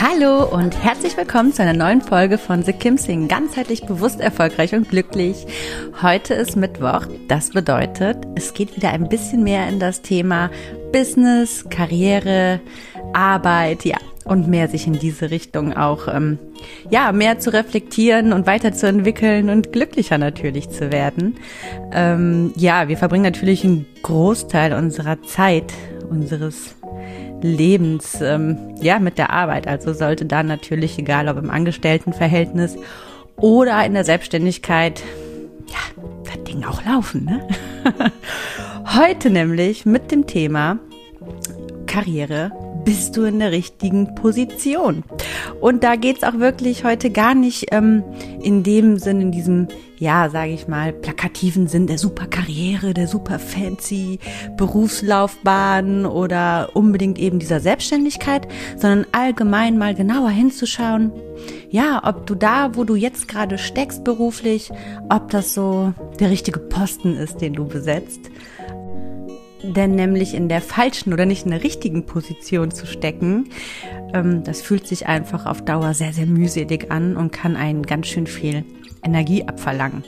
Hallo und herzlich willkommen zu einer neuen Folge von The Kim Sing. Ganzheitlich bewusst, erfolgreich und glücklich. Heute ist Mittwoch. Das bedeutet, es geht wieder ein bisschen mehr in das Thema Business, Karriere, Arbeit, ja, und mehr sich in diese Richtung auch, ähm, ja, mehr zu reflektieren und weiterzuentwickeln und glücklicher natürlich zu werden. Ähm, ja, wir verbringen natürlich einen Großteil unserer Zeit, unseres Lebens, ähm, ja, mit der Arbeit. Also sollte da natürlich, egal ob im Angestelltenverhältnis oder in der Selbstständigkeit, ja, das Ding auch laufen, ne? Heute nämlich mit dem Thema Karriere bist du in der richtigen Position. Und da geht's auch wirklich heute gar nicht ähm, in dem Sinn, in diesem, ja, sage ich mal, plakativen Sinn der super Karriere, der super fancy Berufslaufbahn oder unbedingt eben dieser Selbstständigkeit, sondern allgemein mal genauer hinzuschauen, ja, ob du da, wo du jetzt gerade steckst beruflich, ob das so der richtige Posten ist, den du besetzt denn nämlich in der falschen oder nicht in der richtigen Position zu stecken, ähm, das fühlt sich einfach auf Dauer sehr, sehr mühselig an und kann einen ganz schön viel Energie abverlangen.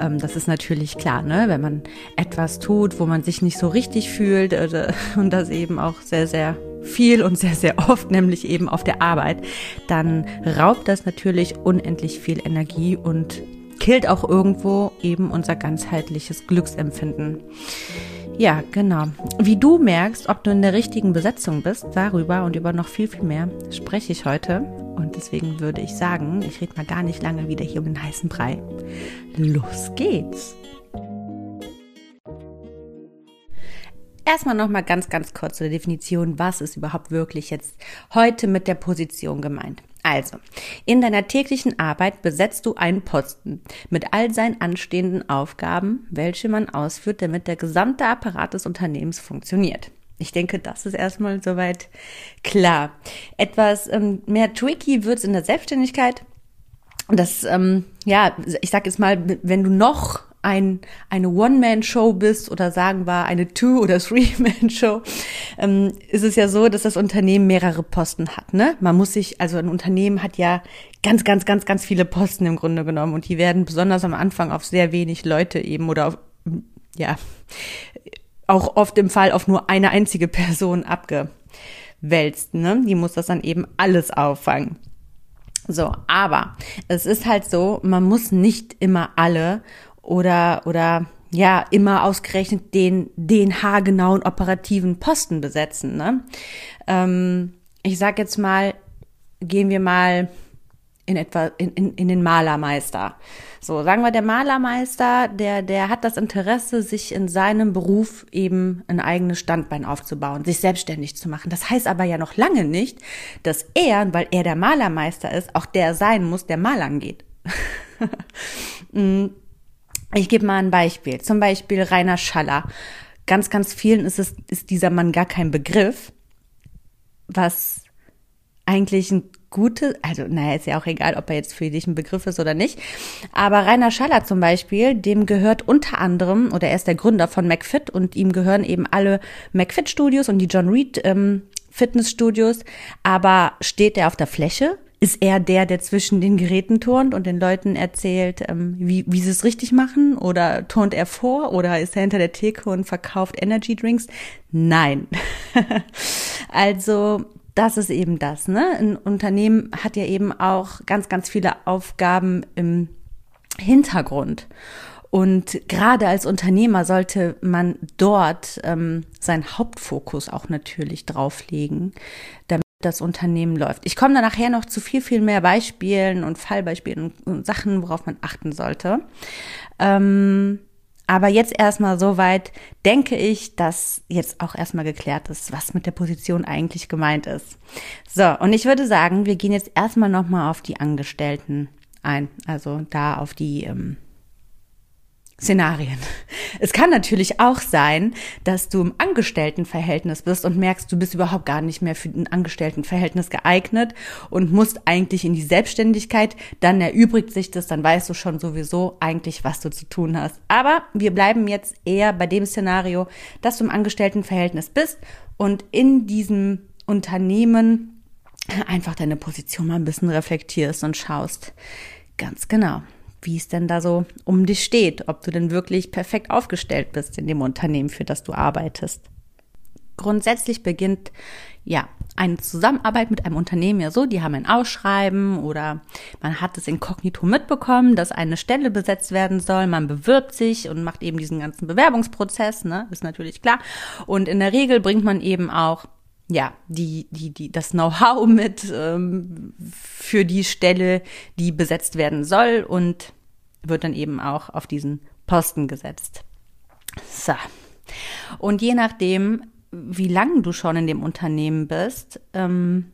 Ähm, das ist natürlich klar, ne? wenn man etwas tut, wo man sich nicht so richtig fühlt äh, und das eben auch sehr, sehr viel und sehr, sehr oft, nämlich eben auf der Arbeit, dann raubt das natürlich unendlich viel Energie und killt auch irgendwo eben unser ganzheitliches Glücksempfinden. Ja, genau. Wie du merkst, ob du in der richtigen Besetzung bist, darüber und über noch viel, viel mehr spreche ich heute. Und deswegen würde ich sagen, ich rede mal gar nicht lange wieder hier um den heißen Brei. Los geht's! Erstmal nochmal ganz, ganz kurz zur Definition, was ist überhaupt wirklich jetzt heute mit der Position gemeint. Also, in deiner täglichen Arbeit besetzt du einen Posten mit all seinen anstehenden Aufgaben, welche man ausführt, damit der gesamte Apparat des Unternehmens funktioniert. Ich denke, das ist erstmal soweit klar. Etwas ähm, mehr tricky wird's in der Selbstständigkeit. Das, ähm, ja, ich sag jetzt mal, wenn du noch ein, eine One-Man-Show bist oder sagen wir eine Two- oder Three-Man-Show, ähm, ist es ja so, dass das Unternehmen mehrere Posten hat. Ne? Man muss sich, also ein Unternehmen hat ja ganz, ganz, ganz, ganz viele Posten im Grunde genommen und die werden besonders am Anfang auf sehr wenig Leute eben oder auf, ja, auch oft im Fall auf nur eine einzige Person abgewälzt. Ne? Die muss das dann eben alles auffangen. So, aber es ist halt so, man muss nicht immer alle oder, oder ja, immer ausgerechnet den, den haargenauen operativen Posten besetzen. Ne? Ähm, ich sag jetzt mal, gehen wir mal in etwa in, in, in den Malermeister. So, sagen wir, der Malermeister, der, der hat das Interesse, sich in seinem Beruf eben ein eigenes Standbein aufzubauen, sich selbstständig zu machen. Das heißt aber ja noch lange nicht, dass er, weil er der Malermeister ist, auch der sein muss, der malern geht. Ich gebe mal ein Beispiel. Zum Beispiel Rainer Schaller. Ganz, ganz vielen ist es, ist dieser Mann gar kein Begriff, was eigentlich ein gutes, also naja, ist ja auch egal, ob er jetzt für dich ein Begriff ist oder nicht. Aber Rainer Schaller zum Beispiel, dem gehört unter anderem, oder er ist der Gründer von McFit und ihm gehören eben alle McFit Studios und die John Reed ähm, Fitnessstudios. Aber steht er auf der Fläche? Ist er der, der zwischen den Geräten turnt und den Leuten erzählt, ähm, wie, wie sie es richtig machen? Oder turnt er vor? Oder ist er hinter der Theke und verkauft Energy Drinks? Nein. also, das ist eben das, ne? Ein Unternehmen hat ja eben auch ganz, ganz viele Aufgaben im Hintergrund. Und gerade als Unternehmer sollte man dort ähm, seinen Hauptfokus auch natürlich drauflegen, damit das Unternehmen läuft. Ich komme da nachher noch zu viel, viel mehr Beispielen und Fallbeispielen und, Sachen, worauf man achten sollte. Ähm, aber jetzt erstmal soweit denke ich, dass jetzt auch erstmal geklärt ist, was mit der Position eigentlich gemeint ist. So, und ich würde sagen, wir gehen jetzt erstmal nochmal auf die Angestellten ein. Also da auf die ähm, Szenarien. Es kann natürlich auch sein, dass du im Angestelltenverhältnis bist und merkst, du bist überhaupt gar nicht mehr für ein Angestelltenverhältnis geeignet und musst eigentlich in die Selbstständigkeit. Dann erübrigt sich das, dann weißt du schon sowieso eigentlich, was du zu tun hast. Aber wir bleiben jetzt eher bei dem Szenario, dass du im Angestelltenverhältnis bist und in diesem Unternehmen einfach deine Position mal ein bisschen reflektierst und schaust. Ganz genau wie es denn da so um dich steht, ob du denn wirklich perfekt aufgestellt bist in dem Unternehmen, für das du arbeitest. Grundsätzlich beginnt ja eine Zusammenarbeit mit einem Unternehmen ja so, die haben ein Ausschreiben oder man hat es inkognito mitbekommen, dass eine Stelle besetzt werden soll, man bewirbt sich und macht eben diesen ganzen Bewerbungsprozess, ne, ist natürlich klar. Und in der Regel bringt man eben auch ja, die, die, die, das Know-how mit ähm, für die Stelle, die besetzt werden soll und wird dann eben auch auf diesen Posten gesetzt. So. Und je nachdem, wie lange du schon in dem Unternehmen bist, ähm,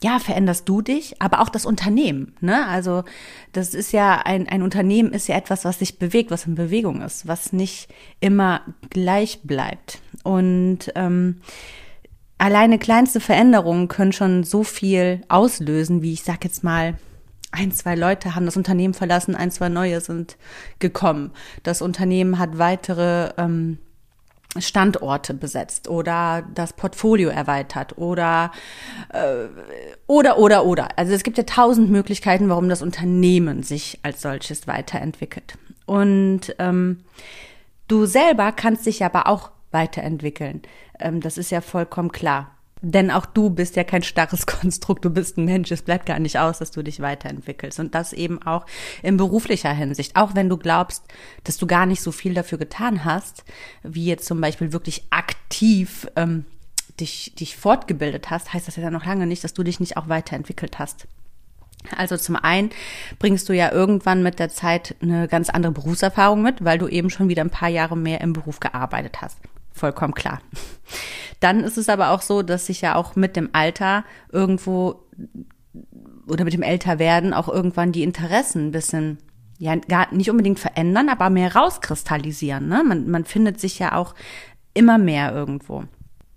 ja, veränderst du dich, aber auch das Unternehmen. Ne? Also das ist ja ein, ein Unternehmen ist ja etwas, was sich bewegt, was in Bewegung ist, was nicht immer gleich bleibt. Und ähm, alleine kleinste Veränderungen können schon so viel auslösen, wie ich sag jetzt mal, ein, zwei Leute haben das Unternehmen verlassen, ein, zwei neue sind gekommen. Das Unternehmen hat weitere ähm, Standorte besetzt oder das Portfolio erweitert oder äh, oder oder oder. Also es gibt ja tausend Möglichkeiten, warum das Unternehmen sich als solches weiterentwickelt. Und ähm, du selber kannst dich aber auch weiterentwickeln. Ähm, das ist ja vollkommen klar. Denn auch du bist ja kein starres Konstrukt, du bist ein Mensch. Es bleibt gar nicht aus, dass du dich weiterentwickelst. Und das eben auch in beruflicher Hinsicht. Auch wenn du glaubst, dass du gar nicht so viel dafür getan hast, wie jetzt zum Beispiel wirklich aktiv ähm, dich, dich fortgebildet hast, heißt das ja noch lange nicht, dass du dich nicht auch weiterentwickelt hast. Also zum einen bringst du ja irgendwann mit der Zeit eine ganz andere Berufserfahrung mit, weil du eben schon wieder ein paar Jahre mehr im Beruf gearbeitet hast vollkommen klar. Dann ist es aber auch so, dass sich ja auch mit dem Alter irgendwo oder mit dem Älterwerden auch irgendwann die Interessen ein bisschen ja gar nicht unbedingt verändern, aber mehr rauskristallisieren. Ne? Man, man findet sich ja auch immer mehr irgendwo.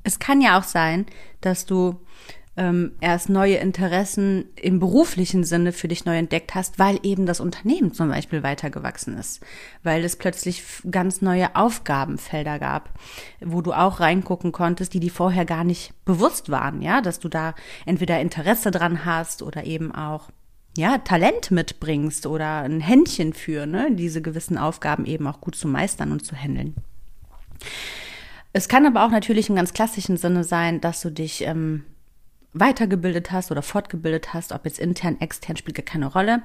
Es kann ja auch sein, dass du ähm, erst neue Interessen im beruflichen Sinne für dich neu entdeckt hast, weil eben das Unternehmen zum Beispiel weitergewachsen ist, weil es plötzlich ganz neue Aufgabenfelder gab, wo du auch reingucken konntest, die die vorher gar nicht bewusst waren, ja, dass du da entweder Interesse dran hast oder eben auch ja, Talent mitbringst oder ein Händchen für, ne, diese gewissen Aufgaben eben auch gut zu meistern und zu handeln. Es kann aber auch natürlich im ganz klassischen Sinne sein, dass du dich ähm, weitergebildet hast oder fortgebildet hast, ob jetzt intern, extern, spielt gar keine Rolle,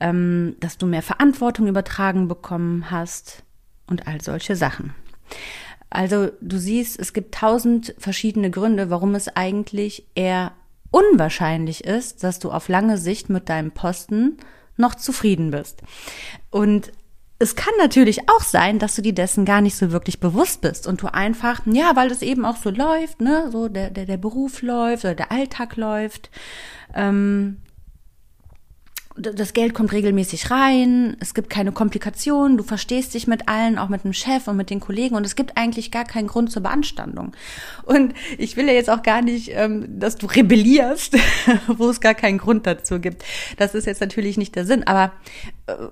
ähm, dass du mehr Verantwortung übertragen bekommen hast und all solche Sachen. Also du siehst, es gibt tausend verschiedene Gründe, warum es eigentlich eher unwahrscheinlich ist, dass du auf lange Sicht mit deinem Posten noch zufrieden bist. Und es kann natürlich auch sein, dass du dir dessen gar nicht so wirklich bewusst bist und du einfach, ja, weil das eben auch so läuft, ne, so der, der, der Beruf läuft oder der Alltag läuft, ähm, das Geld kommt regelmäßig rein, es gibt keine Komplikationen, du verstehst dich mit allen, auch mit dem Chef und mit den Kollegen und es gibt eigentlich gar keinen Grund zur Beanstandung. Und ich will ja jetzt auch gar nicht, ähm, dass du rebellierst, wo es gar keinen Grund dazu gibt. Das ist jetzt natürlich nicht der Sinn. Aber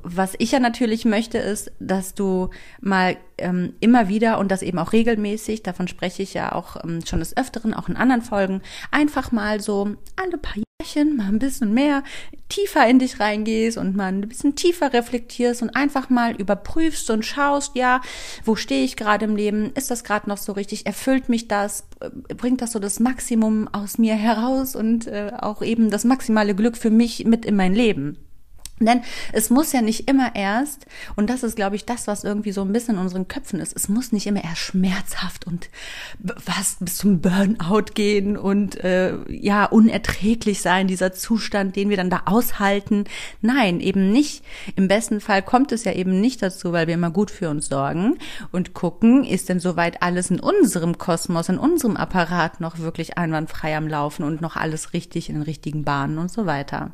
was ich ja natürlich möchte, ist, dass du mal ähm, immer wieder und das eben auch regelmäßig, davon spreche ich ja auch ähm, schon des Öfteren, auch in anderen Folgen, einfach mal so alle paar mal ein bisschen mehr tiefer in dich reingehst und mal ein bisschen tiefer reflektierst und einfach mal überprüfst und schaust, ja, wo stehe ich gerade im Leben? Ist das gerade noch so richtig? Erfüllt mich das? Bringt das so das Maximum aus mir heraus und äh, auch eben das maximale Glück für mich mit in mein Leben? Denn es muss ja nicht immer erst, und das ist, glaube ich, das, was irgendwie so ein bisschen in unseren Köpfen ist, es muss nicht immer erst schmerzhaft und was bis zum Burnout gehen und äh, ja, unerträglich sein, dieser Zustand, den wir dann da aushalten. Nein, eben nicht. Im besten Fall kommt es ja eben nicht dazu, weil wir immer gut für uns sorgen und gucken, ist denn soweit alles in unserem Kosmos, in unserem Apparat noch wirklich einwandfrei am Laufen und noch alles richtig in den richtigen Bahnen und so weiter.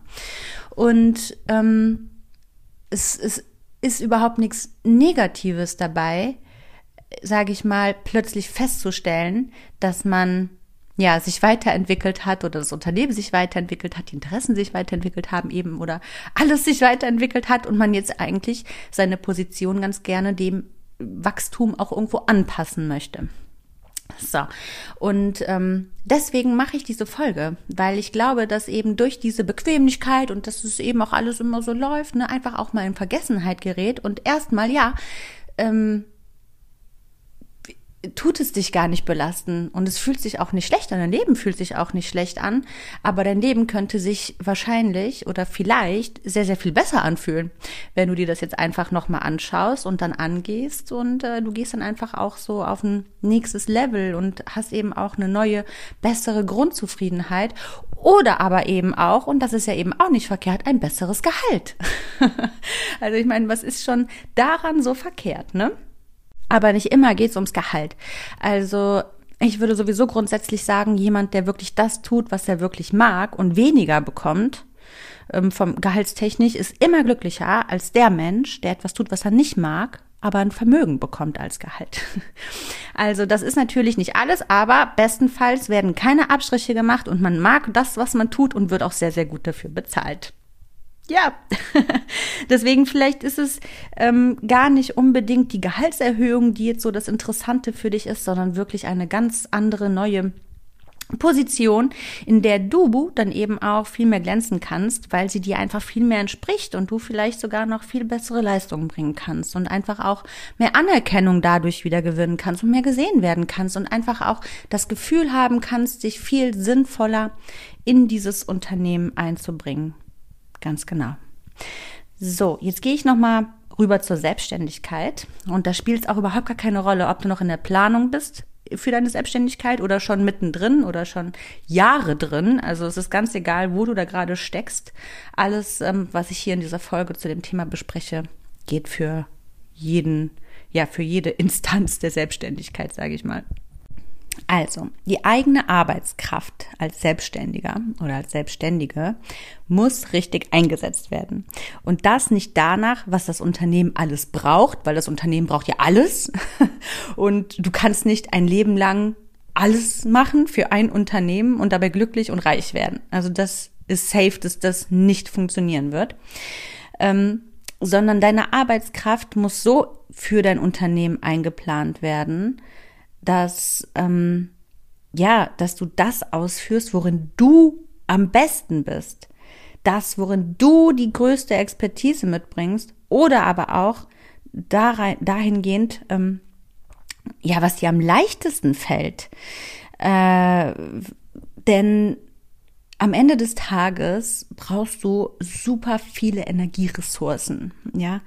Und ähm, es, es ist überhaupt nichts Negatives dabei, sage ich mal, plötzlich festzustellen, dass man ja sich weiterentwickelt hat oder das Unternehmen sich weiterentwickelt hat, die Interessen sich weiterentwickelt haben eben oder alles sich weiterentwickelt hat und man jetzt eigentlich seine Position ganz gerne dem Wachstum auch irgendwo anpassen möchte. So, und ähm, deswegen mache ich diese Folge, weil ich glaube, dass eben durch diese Bequemlichkeit und dass es eben auch alles immer so läuft, ne, einfach auch mal in Vergessenheit gerät und erstmal, ja, ähm, tut es dich gar nicht belasten und es fühlt sich auch nicht schlecht an, dein Leben fühlt sich auch nicht schlecht an, aber dein Leben könnte sich wahrscheinlich oder vielleicht sehr, sehr viel besser anfühlen, wenn du dir das jetzt einfach nochmal anschaust und dann angehst und äh, du gehst dann einfach auch so auf ein nächstes Level und hast eben auch eine neue, bessere Grundzufriedenheit oder aber eben auch, und das ist ja eben auch nicht verkehrt, ein besseres Gehalt. also ich meine, was ist schon daran so verkehrt, ne? Aber nicht immer geht es ums Gehalt. Also ich würde sowieso grundsätzlich sagen, jemand, der wirklich das tut, was er wirklich mag und weniger bekommt, ähm, vom Gehaltstechnisch, ist immer glücklicher als der Mensch, der etwas tut, was er nicht mag, aber ein Vermögen bekommt als Gehalt. Also das ist natürlich nicht alles, aber bestenfalls werden keine Abstriche gemacht und man mag das, was man tut und wird auch sehr, sehr gut dafür bezahlt ja, deswegen vielleicht ist es ähm, gar nicht unbedingt die Gehaltserhöhung, die jetzt so das Interessante für dich ist, sondern wirklich eine ganz andere neue Position, in der du dann eben auch viel mehr glänzen kannst, weil sie dir einfach viel mehr entspricht und du vielleicht sogar noch viel bessere Leistungen bringen kannst und einfach auch mehr Anerkennung dadurch wieder gewinnen kannst und mehr gesehen werden kannst und einfach auch das Gefühl haben kannst, dich viel sinnvoller in dieses Unternehmen einzubringen. Ganz genau. So, jetzt gehe ich nochmal rüber zur Selbstständigkeit. Und da spielt es auch überhaupt gar keine Rolle, ob du noch in der Planung bist für deine Selbstständigkeit oder schon mittendrin oder schon Jahre drin. Also es ist ganz egal, wo du da gerade steckst. Alles, ähm, was ich hier in dieser Folge zu dem Thema bespreche, geht für jeden, ja, für jede Instanz der Selbstständigkeit, sage ich mal. Also, die eigene Arbeitskraft als Selbstständiger oder als Selbstständige muss richtig eingesetzt werden. Und das nicht danach, was das Unternehmen alles braucht, weil das Unternehmen braucht ja alles. Und du kannst nicht ein Leben lang alles machen für ein Unternehmen und dabei glücklich und reich werden. Also das ist safe, dass das nicht funktionieren wird. Ähm, sondern deine Arbeitskraft muss so für dein Unternehmen eingeplant werden, dass, ähm, ja, dass du das ausführst, worin du am besten bist. Das, worin du die größte Expertise mitbringst oder aber auch darein, dahingehend, ähm, ja, was dir am leichtesten fällt. Äh, denn am Ende des Tages brauchst du super viele Energieressourcen, ja,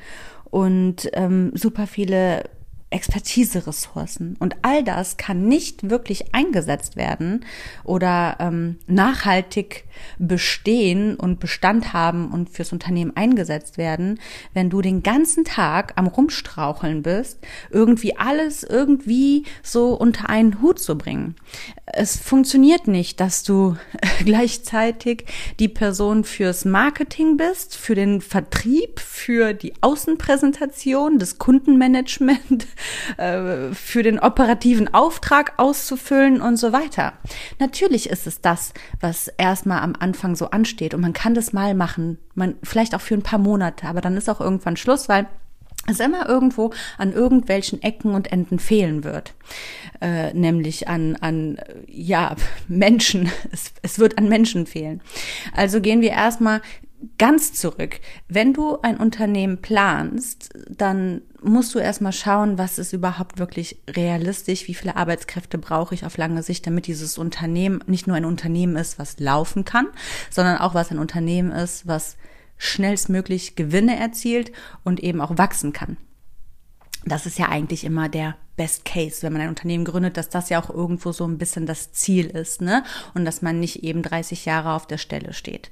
und ähm, super viele Expertise-Ressourcen. Und all das kann nicht wirklich eingesetzt werden oder ähm, nachhaltig bestehen und Bestand haben und fürs Unternehmen eingesetzt werden, wenn du den ganzen Tag am Rumstraucheln bist, irgendwie alles irgendwie so unter einen Hut zu bringen. Es funktioniert nicht, dass du gleichzeitig die Person fürs Marketing bist, für den Vertrieb, für die Außenpräsentation, das Kundenmanagement, äh, für den operativen Auftrag auszufüllen und so weiter. Natürlich ist es das, was erstmal am Anfang so ansteht und man kann das mal machen, man vielleicht auch für ein paar Monate, aber dann ist auch irgendwann Schluss, weil es immer irgendwo an irgendwelchen Ecken und Enden fehlen wird. Äh, nämlich an, an, ja, Menschen. Es, es wird an Menschen fehlen. Also gehen wir erstmal ganz zurück. Wenn du ein Unternehmen planst, dann musst du erstmal schauen, was ist überhaupt wirklich realistisch, wie viele Arbeitskräfte brauche ich auf lange Sicht, damit dieses Unternehmen nicht nur ein Unternehmen ist, was laufen kann, sondern auch was ein Unternehmen ist, was schnellstmöglich Gewinne erzielt und eben auch wachsen kann. Das ist ja eigentlich immer der Best Case, wenn man ein Unternehmen gründet, dass das ja auch irgendwo so ein bisschen das Ziel ist, ne? Und dass man nicht eben 30 Jahre auf der Stelle steht.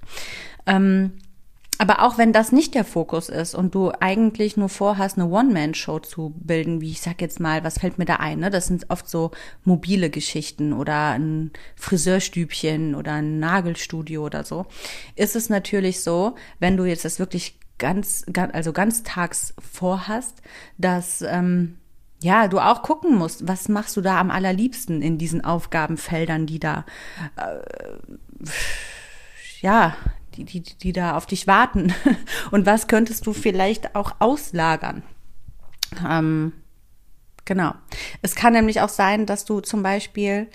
Ähm, aber auch wenn das nicht der Fokus ist und du eigentlich nur vorhast, eine One-Man-Show zu bilden, wie ich sag jetzt mal, was fällt mir da ein? Ne? Das sind oft so mobile Geschichten oder ein Friseurstübchen oder ein Nagelstudio oder so. Ist es natürlich so, wenn du jetzt das wirklich ganz, ganz also ganztags vorhast, dass ähm, ja, du auch gucken musst, was machst du da am allerliebsten in diesen Aufgabenfeldern, die da äh, ja, die, die, die da auf dich warten? Und was könntest du vielleicht auch auslagern? Ähm, genau. Es kann nämlich auch sein, dass du zum Beispiel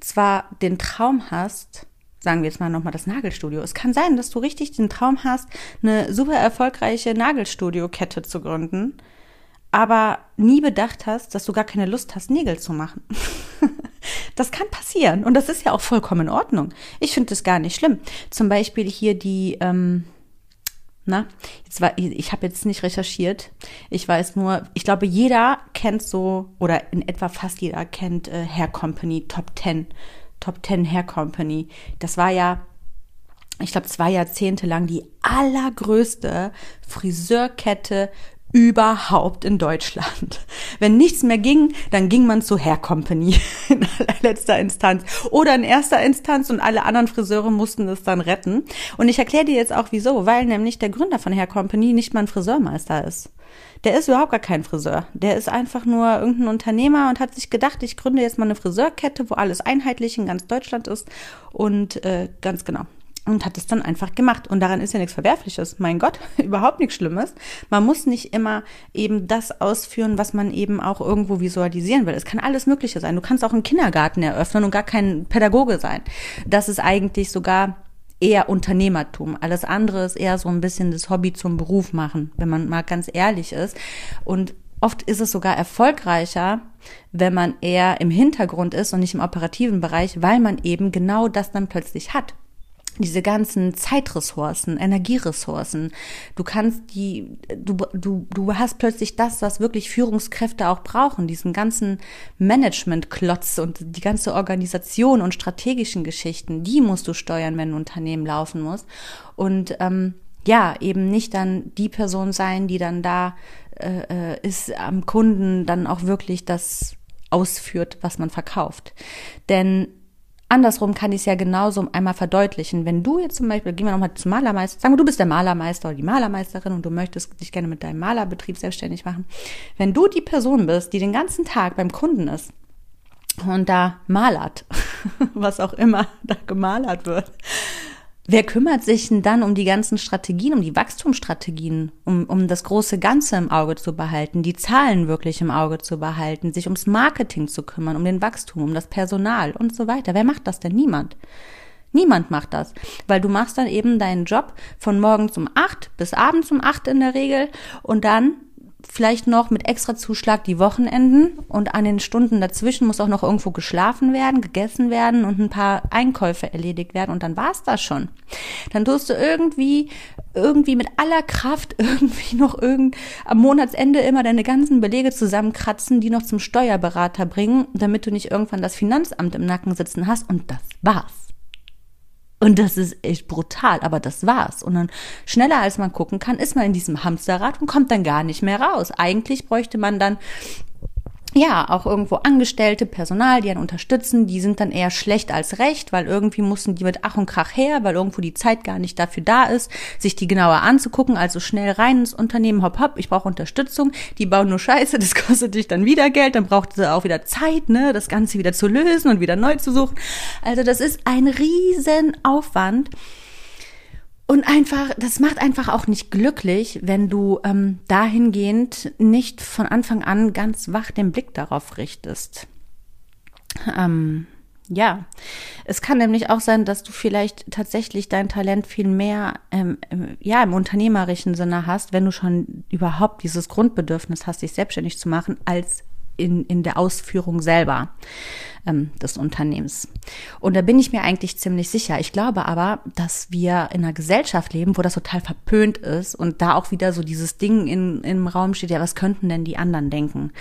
zwar den Traum hast, sagen wir jetzt mal nochmal das Nagelstudio. Es kann sein, dass du richtig den Traum hast, eine super erfolgreiche Nagelstudio-Kette zu gründen, aber nie bedacht hast, dass du gar keine Lust hast, Nägel zu machen. Das kann passieren und das ist ja auch vollkommen in Ordnung. Ich finde das gar nicht schlimm. Zum Beispiel hier die, ähm, na, jetzt war, ich habe jetzt nicht recherchiert. Ich weiß nur, ich glaube, jeder kennt so, oder in etwa fast jeder kennt äh, Hair Company Top 10. Top 10 Hair Company. Das war ja ich glaube, zwei Jahrzehnte lang die allergrößte Friseurkette überhaupt in Deutschland. Wenn nichts mehr ging, dann ging man zur Hair Company in letzter Instanz oder in erster Instanz und alle anderen Friseure mussten es dann retten. Und ich erkläre dir jetzt auch wieso, weil nämlich der Gründer von Hair Company nicht mal ein Friseurmeister ist. Der ist überhaupt gar kein Friseur. Der ist einfach nur irgendein Unternehmer und hat sich gedacht, ich gründe jetzt mal eine Friseurkette, wo alles einheitlich in ganz Deutschland ist. Und äh, ganz genau und hat es dann einfach gemacht. Und daran ist ja nichts Verwerfliches. Mein Gott, überhaupt nichts Schlimmes. Man muss nicht immer eben das ausführen, was man eben auch irgendwo visualisieren will. Es kann alles Mögliche sein. Du kannst auch einen Kindergarten eröffnen und gar kein Pädagoge sein. Das ist eigentlich sogar eher Unternehmertum. Alles andere ist eher so ein bisschen das Hobby zum Beruf machen, wenn man mal ganz ehrlich ist. Und oft ist es sogar erfolgreicher, wenn man eher im Hintergrund ist und nicht im operativen Bereich, weil man eben genau das dann plötzlich hat diese ganzen Zeitressourcen, Energieressourcen. Du kannst die, du, du, du hast plötzlich das, was wirklich Führungskräfte auch brauchen, diesen ganzen Management-Klotz und die ganze Organisation und strategischen Geschichten, die musst du steuern, wenn ein Unternehmen laufen muss. Und ähm, ja, eben nicht dann die Person sein, die dann da äh, äh ist am Kunden dann auch wirklich das ausführt, was man verkauft. Denn Andersrum kann ich es ja genauso einmal verdeutlichen. Wenn du jetzt zum Beispiel, gehen wir nochmal zum Malermeister, sagen wir, du bist der Malermeister oder die Malermeisterin und du möchtest dich gerne mit deinem Malerbetrieb selbstständig machen. Wenn du die Person bist, die den ganzen Tag beim Kunden ist und da malert, was auch immer da gemalert wird, Wer kümmert sich denn dann um die ganzen Strategien, um die Wachstumsstrategien, um, um das große Ganze im Auge zu behalten, die Zahlen wirklich im Auge zu behalten, sich ums Marketing zu kümmern, um den Wachstum, um das Personal und so weiter? Wer macht das denn? Niemand. Niemand macht das, weil du machst dann eben deinen Job von morgens um acht bis abends um acht in der Regel und dann vielleicht noch mit extra Zuschlag die Wochenenden und an den Stunden dazwischen muss auch noch irgendwo geschlafen werden, gegessen werden und ein paar Einkäufe erledigt werden und dann war's das schon. Dann tust du irgendwie, irgendwie mit aller Kraft irgendwie noch irgend am Monatsende immer deine ganzen Belege zusammenkratzen, die noch zum Steuerberater bringen, damit du nicht irgendwann das Finanzamt im Nacken sitzen hast und das war's. Und das ist echt brutal, aber das war's. Und dann schneller als man gucken kann, ist man in diesem Hamsterrad und kommt dann gar nicht mehr raus. Eigentlich bräuchte man dann ja, auch irgendwo Angestellte, Personal, die einen unterstützen, die sind dann eher schlecht als recht, weil irgendwie mussten die mit Ach und Krach her, weil irgendwo die Zeit gar nicht dafür da ist, sich die genauer anzugucken, also schnell rein ins Unternehmen, hopp, hopp, ich brauche Unterstützung, die bauen nur Scheiße, das kostet dich dann wieder Geld, dann braucht es auch wieder Zeit, ne, das Ganze wieder zu lösen und wieder neu zu suchen. Also das ist ein riesen Aufwand. Und einfach, das macht einfach auch nicht glücklich, wenn du ähm, dahingehend nicht von Anfang an ganz wach den Blick darauf richtest. Ähm, ja, es kann nämlich auch sein, dass du vielleicht tatsächlich dein Talent viel mehr ähm, ja im unternehmerischen Sinne hast, wenn du schon überhaupt dieses Grundbedürfnis hast, dich selbstständig zu machen, als in, in der Ausführung selber ähm, des Unternehmens. Und da bin ich mir eigentlich ziemlich sicher. Ich glaube aber, dass wir in einer Gesellschaft leben, wo das total verpönt ist und da auch wieder so dieses Ding in, im Raum steht, ja, was könnten denn die anderen denken?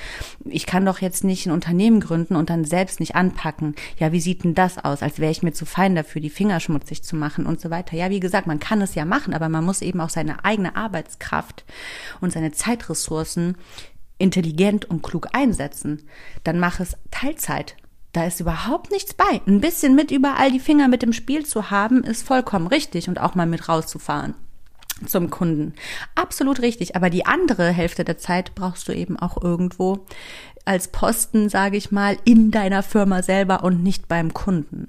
Ich kann doch jetzt nicht ein Unternehmen gründen und dann selbst nicht anpacken. Ja, wie sieht denn das aus? Als wäre ich mir zu fein dafür, die Finger schmutzig zu machen und so weiter. Ja, wie gesagt, man kann es ja machen, aber man muss eben auch seine eigene Arbeitskraft und seine Zeitressourcen intelligent und klug einsetzen, dann mach es Teilzeit. Da ist überhaupt nichts bei. Ein bisschen mit überall die Finger mit dem Spiel zu haben, ist vollkommen richtig und auch mal mit rauszufahren zum Kunden. Absolut richtig. Aber die andere Hälfte der Zeit brauchst du eben auch irgendwo als Posten, sage ich mal, in deiner Firma selber und nicht beim Kunden.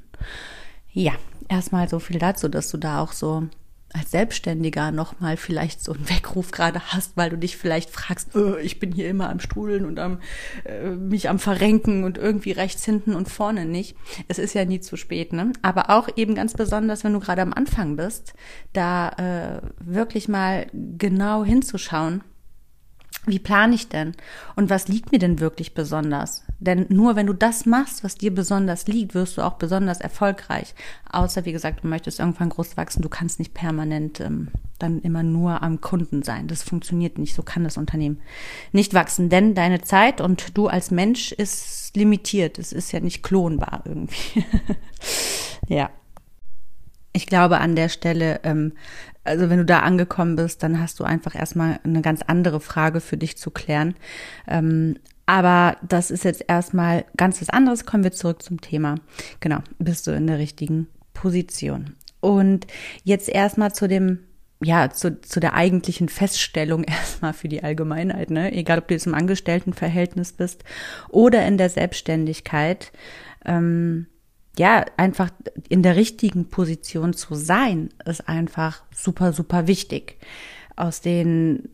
Ja, erstmal so viel dazu, dass du da auch so als Selbstständiger nochmal vielleicht so einen Weckruf gerade hast, weil du dich vielleicht fragst, äh, ich bin hier immer am Strudeln und am äh, mich am Verrenken und irgendwie rechts hinten und vorne nicht. Es ist ja nie zu spät, ne? Aber auch eben ganz besonders, wenn du gerade am Anfang bist, da äh, wirklich mal genau hinzuschauen wie plane ich denn? Und was liegt mir denn wirklich besonders? Denn nur wenn du das machst, was dir besonders liegt, wirst du auch besonders erfolgreich. Außer, wie gesagt, du möchtest irgendwann groß wachsen, du kannst nicht permanent ähm, dann immer nur am Kunden sein. Das funktioniert nicht. So kann das Unternehmen nicht wachsen. Denn deine Zeit und du als Mensch ist limitiert. Es ist ja nicht klonbar irgendwie. ja. Ich glaube an der Stelle, ähm, also wenn du da angekommen bist, dann hast du einfach erstmal eine ganz andere Frage für dich zu klären. Ähm, aber das ist jetzt erstmal ganz was anderes. Kommen wir zurück zum Thema. Genau, bist du in der richtigen Position. Und jetzt erstmal zu dem ja, zu, zu der eigentlichen Feststellung erstmal für die Allgemeinheit, ne? Egal, ob du jetzt im Angestelltenverhältnis bist oder in der Selbstständigkeit. Ähm, ja, einfach in der richtigen Position zu sein, ist einfach super, super wichtig. Aus den,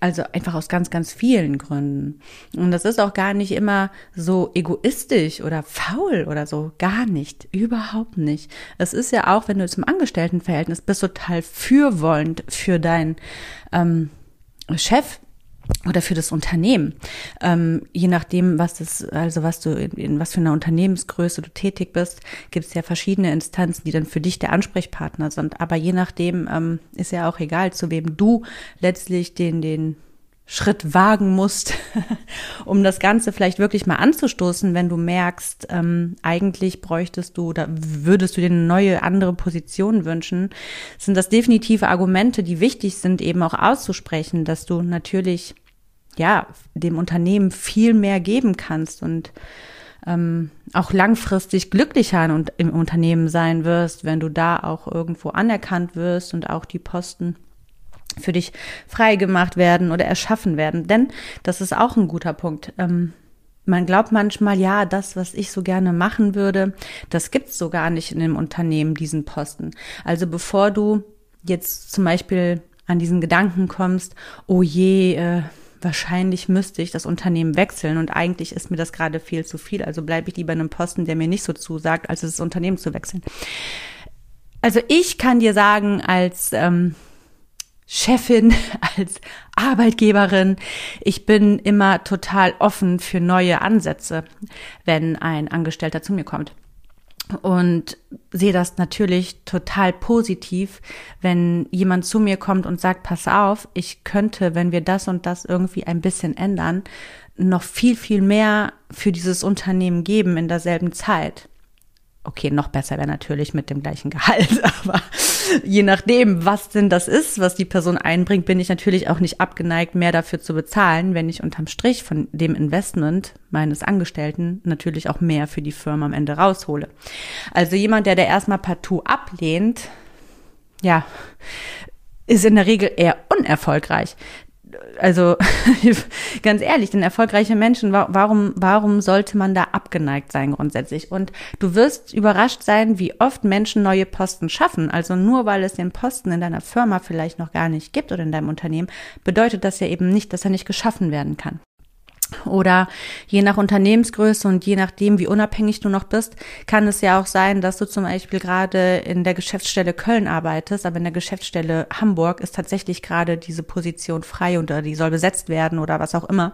also einfach aus ganz, ganz vielen Gründen. Und das ist auch gar nicht immer so egoistisch oder faul oder so. Gar nicht. Überhaupt nicht. Es ist ja auch, wenn du zum Angestelltenverhältnis bist, total fürwollend für deinen ähm, Chef oder für das Unternehmen. Ähm, je nachdem, was das, also was du in, in was für einer Unternehmensgröße du tätig bist, gibt es ja verschiedene Instanzen, die dann für dich der Ansprechpartner sind. Aber je nachdem ähm, ist ja auch egal, zu wem du letztlich den den Schritt wagen musst, um das Ganze vielleicht wirklich mal anzustoßen, wenn du merkst, ähm, eigentlich bräuchtest du oder würdest du dir eine neue, andere Position wünschen, sind das definitive Argumente, die wichtig sind, eben auch auszusprechen, dass du natürlich ja dem Unternehmen viel mehr geben kannst und ähm, auch langfristig glücklicher im Unternehmen sein wirst, wenn du da auch irgendwo anerkannt wirst und auch die Posten für dich freigemacht werden oder erschaffen werden. Denn das ist auch ein guter Punkt. Ähm, man glaubt manchmal, ja, das, was ich so gerne machen würde, das gibt's so gar nicht in dem Unternehmen, diesen Posten. Also bevor du jetzt zum Beispiel an diesen Gedanken kommst, oh je, äh, wahrscheinlich müsste ich das Unternehmen wechseln und eigentlich ist mir das gerade viel zu viel, also bleibe ich lieber in einem Posten, der mir nicht so zusagt, als das Unternehmen zu wechseln. Also ich kann dir sagen, als ähm, Chefin, als Arbeitgeberin. Ich bin immer total offen für neue Ansätze, wenn ein Angestellter zu mir kommt. Und sehe das natürlich total positiv, wenn jemand zu mir kommt und sagt, pass auf, ich könnte, wenn wir das und das irgendwie ein bisschen ändern, noch viel, viel mehr für dieses Unternehmen geben in derselben Zeit. Okay, noch besser wäre natürlich mit dem gleichen Gehalt, aber je nachdem, was denn das ist, was die Person einbringt, bin ich natürlich auch nicht abgeneigt, mehr dafür zu bezahlen, wenn ich unterm Strich von dem Investment meines Angestellten natürlich auch mehr für die Firma am Ende raushole. Also jemand, der der erstmal partout ablehnt, ja, ist in der Regel eher unerfolgreich. Also ganz ehrlich, denn erfolgreiche Menschen, warum, warum sollte man da abgeneigt sein grundsätzlich? Und du wirst überrascht sein, wie oft Menschen neue Posten schaffen. Also nur weil es den Posten in deiner Firma vielleicht noch gar nicht gibt oder in deinem Unternehmen, bedeutet das ja eben nicht, dass er nicht geschaffen werden kann. Oder je nach Unternehmensgröße und je nachdem, wie unabhängig du noch bist, kann es ja auch sein, dass du zum Beispiel gerade in der Geschäftsstelle Köln arbeitest, aber in der Geschäftsstelle Hamburg ist tatsächlich gerade diese Position frei oder die soll besetzt werden oder was auch immer.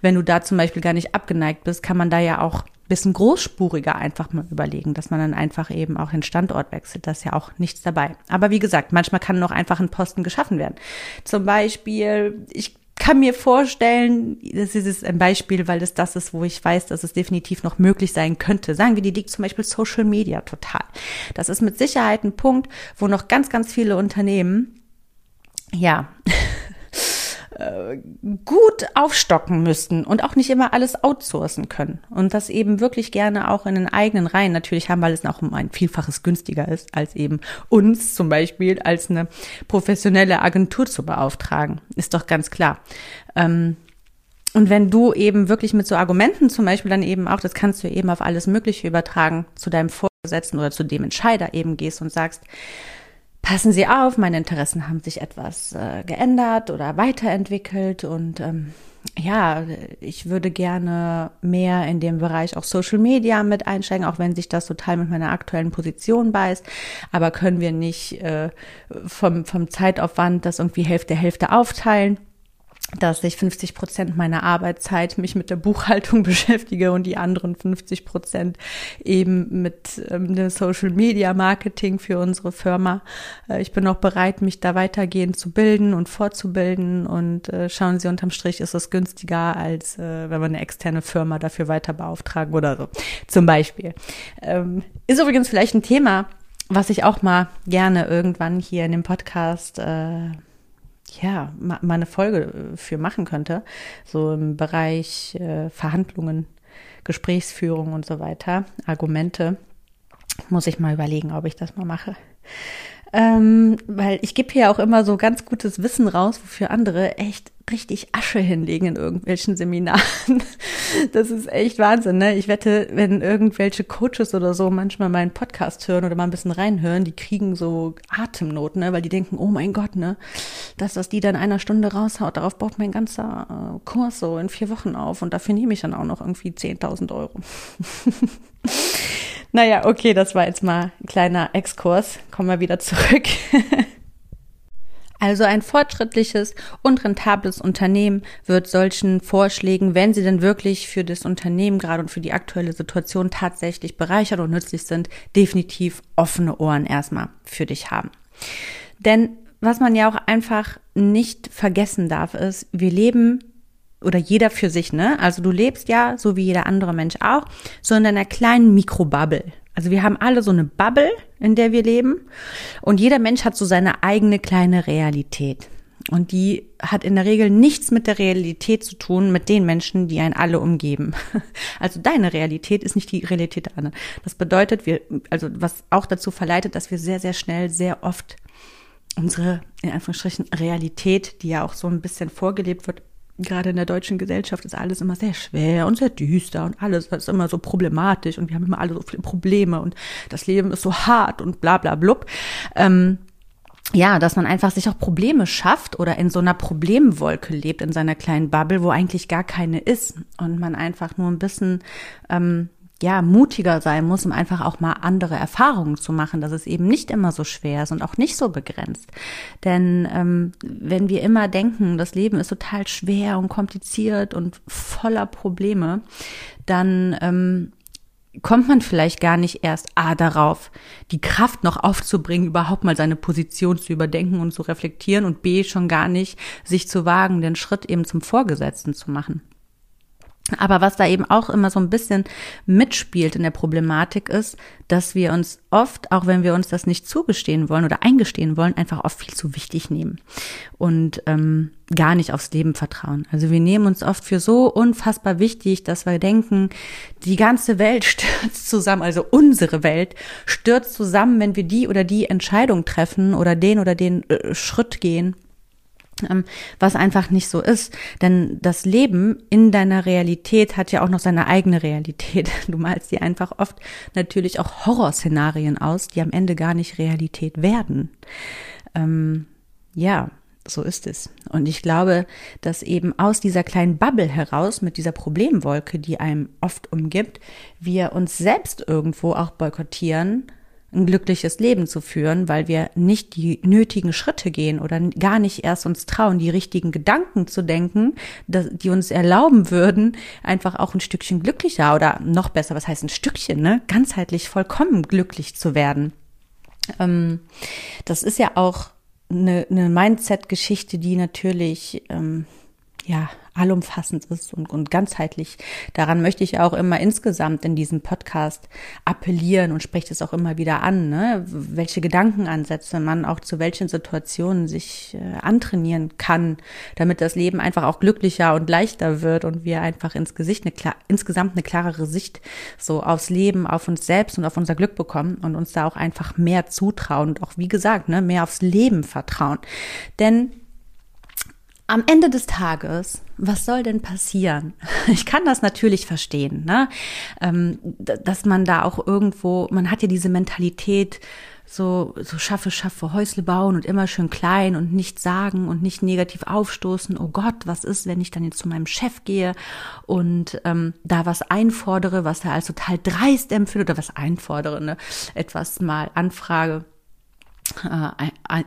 Wenn du da zum Beispiel gar nicht abgeneigt bist, kann man da ja auch bisschen großspuriger einfach mal überlegen, dass man dann einfach eben auch den Standort wechselt. Das ist ja auch nichts dabei. Aber wie gesagt, manchmal kann noch einfach ein Posten geschaffen werden. Zum Beispiel, ich kann mir vorstellen, das ist ein Beispiel, weil das das ist, wo ich weiß, dass es definitiv noch möglich sein könnte. Sagen wir, die liegt zum Beispiel Social Media total. Das ist mit Sicherheit ein Punkt, wo noch ganz, ganz viele Unternehmen, ja, gut aufstocken müssten und auch nicht immer alles outsourcen können und das eben wirklich gerne auch in den eigenen Reihen natürlich haben, weil es auch um ein Vielfaches günstiger ist, als eben uns zum Beispiel als eine professionelle Agentur zu beauftragen. Ist doch ganz klar. Ähm, und wenn du eben wirklich mit so Argumenten zum Beispiel dann eben auch, das kannst du eben auf alles Mögliche übertragen, zu deinem Vorgesetzten oder zu dem Entscheider eben gehst und sagst, passen Sie auf, meine Interessen haben sich etwas äh, geändert oder weiterentwickelt und ähm, ja, ich würde gerne mehr in dem Bereich auch Social Media mit einsteigen, auch wenn sich das total mit meiner aktuellen Position beißt. Aber können wir nicht äh, vom, vom Zeitaufwand das irgendwie Hälfte Hälfte aufteilen? Dass ich 50 Prozent meiner Arbeitszeit mich mit der Buchhaltung beschäftige und die anderen 50 Prozent eben mit ähm, dem Social Media Marketing für unsere Firma. Äh, ich bin auch bereit, mich da weitergehend zu bilden und fortzubilden und äh, schauen Sie unterm Strich ist es günstiger, als äh, wenn wir eine externe Firma dafür weiter beauftragen oder so. Zum Beispiel. Ähm, ist übrigens vielleicht ein Thema, was ich auch mal gerne irgendwann hier in dem Podcast äh, ja, mal eine Folge äh, für machen könnte, so im Bereich äh, Verhandlungen, Gesprächsführung und so weiter, Argumente, muss ich mal überlegen, ob ich das mal mache. Ähm, weil ich gebe hier auch immer so ganz gutes Wissen raus, wofür andere echt richtig Asche hinlegen in irgendwelchen Seminaren. Das ist echt Wahnsinn, ne? Ich wette, wenn irgendwelche Coaches oder so manchmal meinen Podcast hören oder mal ein bisschen reinhören, die kriegen so Atemnot, ne? Weil die denken, oh mein Gott, ne? Das, was die dann in einer Stunde raushaut, darauf baut mein ganzer äh, Kurs so in vier Wochen auf und dafür nehme ich dann auch noch irgendwie 10.000 Euro. naja, okay, das war jetzt mal ein kleiner Exkurs. Kommen wir wieder zurück. Also ein fortschrittliches und rentables Unternehmen wird solchen Vorschlägen, wenn sie denn wirklich für das Unternehmen gerade und für die aktuelle Situation tatsächlich bereichert und nützlich sind, definitiv offene Ohren erstmal für dich haben. Denn was man ja auch einfach nicht vergessen darf, ist, wir leben oder jeder für sich, ne? Also du lebst ja, so wie jeder andere Mensch auch, so in deiner kleinen Mikrobubble. Also wir haben alle so eine Bubble, in der wir leben. Und jeder Mensch hat so seine eigene kleine Realität. Und die hat in der Regel nichts mit der Realität zu tun, mit den Menschen, die einen alle umgeben. Also deine Realität ist nicht die Realität der anderen. Das bedeutet, wir, also was auch dazu verleitet, dass wir sehr, sehr schnell, sehr oft unsere, in Anführungsstrichen, Realität, die ja auch so ein bisschen vorgelebt wird, gerade in der deutschen Gesellschaft ist alles immer sehr schwer und sehr düster und alles ist immer so problematisch und wir haben immer alle so viele Probleme und das Leben ist so hart und bla bla blub. Ähm, ja, dass man einfach sich auch Probleme schafft oder in so einer Problemwolke lebt, in seiner kleinen Bubble, wo eigentlich gar keine ist und man einfach nur ein bisschen ähm, ja, mutiger sein muss, um einfach auch mal andere Erfahrungen zu machen, dass es eben nicht immer so schwer ist und auch nicht so begrenzt. Denn ähm, wenn wir immer denken, das Leben ist total schwer und kompliziert und voller Probleme, dann ähm, kommt man vielleicht gar nicht erst A darauf, die Kraft noch aufzubringen, überhaupt mal seine Position zu überdenken und zu reflektieren und B schon gar nicht sich zu wagen, den Schritt eben zum Vorgesetzten zu machen. Aber was da eben auch immer so ein bisschen mitspielt in der Problematik ist, dass wir uns oft, auch wenn wir uns das nicht zugestehen wollen oder eingestehen wollen, einfach oft viel zu wichtig nehmen und ähm, gar nicht aufs Leben vertrauen. Also wir nehmen uns oft für so unfassbar wichtig, dass wir denken, die ganze Welt stürzt zusammen, also unsere Welt stürzt zusammen, wenn wir die oder die Entscheidung treffen oder den oder den äh, Schritt gehen was einfach nicht so ist. Denn das Leben in deiner Realität hat ja auch noch seine eigene Realität. Du malst dir einfach oft natürlich auch Horrorszenarien aus, die am Ende gar nicht Realität werden. Ähm, ja, so ist es. Und ich glaube, dass eben aus dieser kleinen Bubble heraus, mit dieser Problemwolke, die einem oft umgibt, wir uns selbst irgendwo auch boykottieren ein glückliches Leben zu führen, weil wir nicht die nötigen Schritte gehen oder gar nicht erst uns trauen, die richtigen Gedanken zu denken, die uns erlauben würden, einfach auch ein Stückchen glücklicher oder noch besser, was heißt ein Stückchen, ne, ganzheitlich vollkommen glücklich zu werden. Ähm, das ist ja auch eine, eine Mindset-Geschichte, die natürlich ähm, ja allumfassend ist und, und ganzheitlich. Daran möchte ich auch immer insgesamt in diesem Podcast appellieren und spreche es auch immer wieder an, ne? welche Gedankenansätze man auch zu welchen Situationen sich äh, antrainieren kann, damit das Leben einfach auch glücklicher und leichter wird und wir einfach ins Gesicht eine, insgesamt eine klarere Sicht so aufs Leben, auf uns selbst und auf unser Glück bekommen und uns da auch einfach mehr zutrauen und auch, wie gesagt, ne, mehr aufs Leben vertrauen. Denn am Ende des Tages, was soll denn passieren? Ich kann das natürlich verstehen, ne? Ähm, dass man da auch irgendwo, man hat ja diese Mentalität, so, so schaffe, schaffe, Häusle bauen und immer schön klein und nichts sagen und nicht negativ aufstoßen. Oh Gott, was ist, wenn ich dann jetzt zu meinem Chef gehe und ähm, da was einfordere, was er als total dreist empfindet oder was einfordere, ne? etwas mal anfrage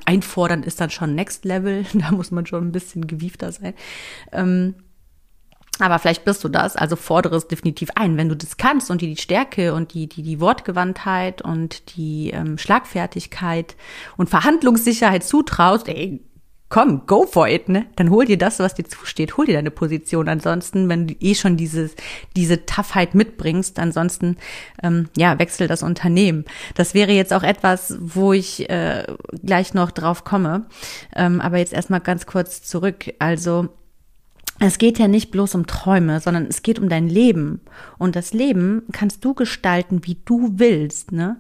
einfordern ist dann schon Next Level. Da muss man schon ein bisschen gewiefter sein. Ähm, aber vielleicht bist du das, also fordere es definitiv ein. Wenn du das kannst und dir die Stärke und die, die, die Wortgewandtheit und die ähm, Schlagfertigkeit und Verhandlungssicherheit zutraust, ey, komm, go for it, ne? Dann hol dir das, was dir zusteht, hol dir deine Position. Ansonsten, wenn du eh schon diese, diese Toughheit mitbringst, ansonsten, ähm, ja, wechsel das Unternehmen. Das wäre jetzt auch etwas, wo ich äh, gleich noch drauf komme. Ähm, aber jetzt erstmal ganz kurz zurück. Also, es geht ja nicht bloß um Träume, sondern es geht um dein Leben. Und das Leben kannst du gestalten, wie du willst. Ne?